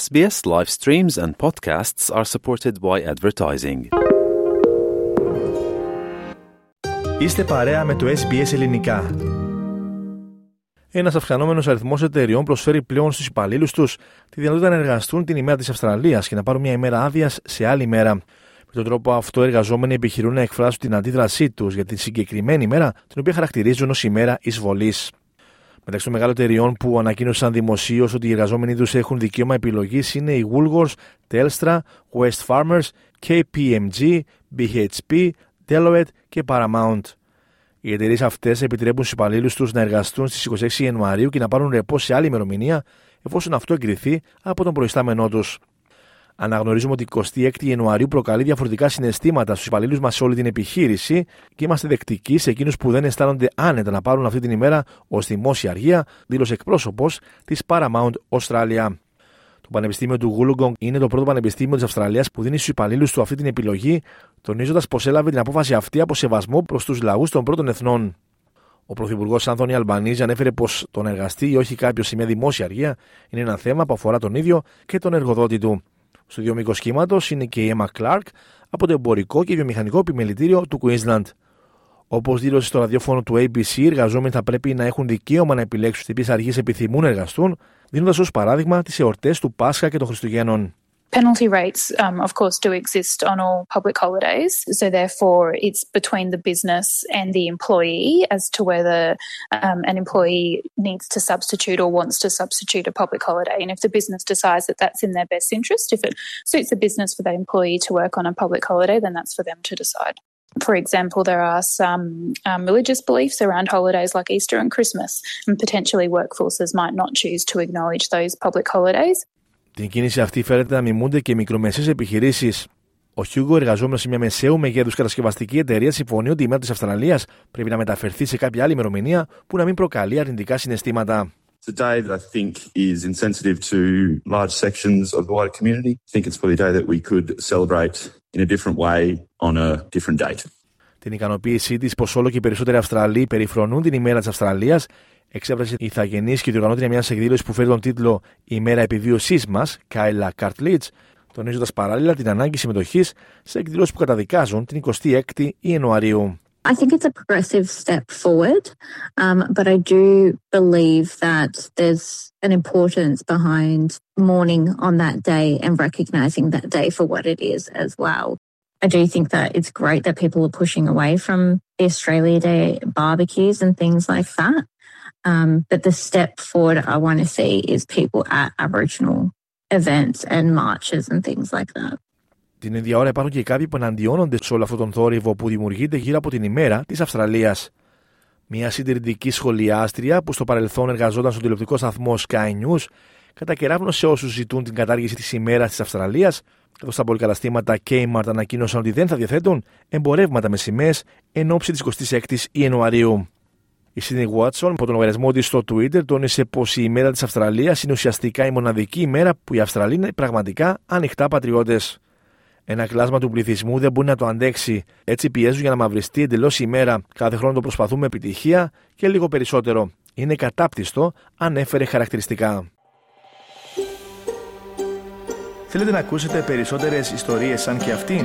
SBS live streams and podcasts are supported by advertising. Είστε παρέα με το SBS Ελληνικά. Ένας αυξανόμενος αριθμός εταιριών προσφέρει πλέον στους υπαλλήλους τους τη δυνατότητα να εργαστούν την ημέρα της Αυστραλίας και να πάρουν μια ημέρα άδειας σε άλλη μέρα. Με τον τρόπο αυτό, οι εργαζόμενοι επιχειρούν να εκφράσουν την αντίδρασή τους για τη συγκεκριμένη ημέρα, την οποία χαρακτηρίζουν ως ημέρα εισβολής. Μεταξύ των μεγάλων εταιριών που ανακοίνωσαν δημοσίως ότι οι εργαζόμενοι τους έχουν δικαίωμα επιλογής είναι οι Woolworths, Telstra, West Farmers, KPMG, BHP, Deloitte και Paramount. Οι εταιρείες αυτές επιτρέπουν στους υπαλλήλους τους να εργαστούν στις 26 Ιανουαρίου και να πάρουν ρεπό σε άλλη ημερομηνία, εφόσον αυτό εγκριθεί από τον προϊστάμενό τους. Αναγνωρίζουμε ότι η 26η Ιανουαρίου προκαλεί διαφορετικά συναισθήματα στους υπαλλήλους μας σε όλη την επιχείρηση και είμαστε δεκτικοί σε εκείνους που δεν αισθάνονται άνετα να πάρουν αυτή την ημέρα ως δημόσια αργία, δήλωσε εκπρόσωπος της Paramount Australia. Το Πανεπιστήμιο του Wollongong είναι το πρώτο πανεπιστήμιο της Αυστραλίας που δίνει στους υπαλλήλους του αυτή την επιλογή, τονίζοντας πως έλαβε την απόφαση αυτή από σεβασμό προς τους λαούς των πρώτων εθνών. Ο Πρωθυπουργός Άνθονη Αλμπανίζη ανέφερε πως το να εργαστεί ή όχι κάποιος σε μια δημόσια αργία είναι ένα θέμα που αφορά τον ίδιο και τον εργοδότη του. Στο δύο μήκος κύματο είναι και η Emma Clark από το εμπορικό και βιομηχανικό επιμελητήριο του Queensland. Όπως δήλωσε στο ραδιόφωνο του ABC, οι εργαζόμενοι θα πρέπει να έχουν δικαίωμα να επιλέξουν τι ποιε αργίε επιθυμούν να εργαστούν, δίνοντας ως παράδειγμα τις εορτές του Πάσχα και των Χριστουγέννων. Penalty rates, um, of course, do exist on all public holidays. So, therefore, it's between the business and the employee as to whether um, an employee needs to substitute or wants to substitute a public holiday. And if the business decides that that's in their best interest, if it suits the business for the employee to work on a public holiday, then that's for them to decide. For example, there are some um, religious beliefs around holidays like Easter and Christmas, and potentially workforces might not choose to acknowledge those public holidays. Την κίνηση αυτή φέρεται να μιμούνται και μικρομεσαίες επιχειρήσεις. Ο Χιούγκο, εργαζόμενος σε μια μεσαίου μεγέθους κατασκευαστική εταιρεία, συμφωνεί ότι η μέρα της Αυστραλίας πρέπει να μεταφερθεί σε κάποια άλλη ημερομηνία που να μην προκαλεί αρνητικά συναισθήματα. It's a day that I think is insensitive to large sections of the wider community. I think it's probably a day that we could celebrate in a different way on a different date. Την ικανοποίησή της πως όλο και οι περισσότεροι Αυστραλοί περιφρονούν την ημέρα της Αυστραλίας εξέφρασε η ηθαγενή και διοργανώτρια μια εκδήλωση που φέρει τον τίτλο Η μέρα επιβίωσή μα, Κάιλα Καρτλίτ, τονίζοντα παράλληλα την ανάγκη συμμετοχή σε εκδηλώσει που καταδικάζουν την 26η Ιανουαρίου. I think it's a progressive step forward, um, but I do believe that there's an importance behind mourning on that day and recognizing that day for what it is as well. I do think that it's great that people are pushing away from the Australia Day barbecues and things like that. Um, but the step forward I want to see is people at Aboriginal events and marches and things like that. Την ίδια ώρα υπάρχουν και κάποιοι που εναντιώνονται σε όλο αυτόν τον θόρυβο που δημιουργείται γύρω από την ημέρα της Αυστραλίας. Μια συντηρητική σχολιάστρια που στο παρελθόν εργαζόταν στον τηλεοπτικό σταθμό Sky News κατακεράυνωσε όσους ζητούν την κατάργηση της ημέρας της Αυστραλίας, καθώς τα πολυκαταστήματα Kmart ανακοίνωσαν ότι δεν θα διαθέτουν εμπορεύματα με σημαίες εν ώψη της 26ης Ιανουαρίου. Η Σίνι Βάτσον από τον λογαριασμό της στο Twitter τόνισε πως η ημέρα της Αυστραλίας είναι ουσιαστικά η μοναδική ημέρα που οι Αυστραλοί είναι πραγματικά ανοιχτά πατριώτες. Ένα κλάσμα του πληθυσμού δεν μπορεί να το αντέξει. Έτσι πιέζουν για να μαυριστεί εντελώς η ημέρα. Κάθε χρόνο το προσπαθούμε επιτυχία και λίγο περισσότερο. Είναι κατάπτυστο, ανέφερε χαρακτηριστικά. Θέλετε να ακούσετε περισσότερες ιστορίες σαν και αυτήν;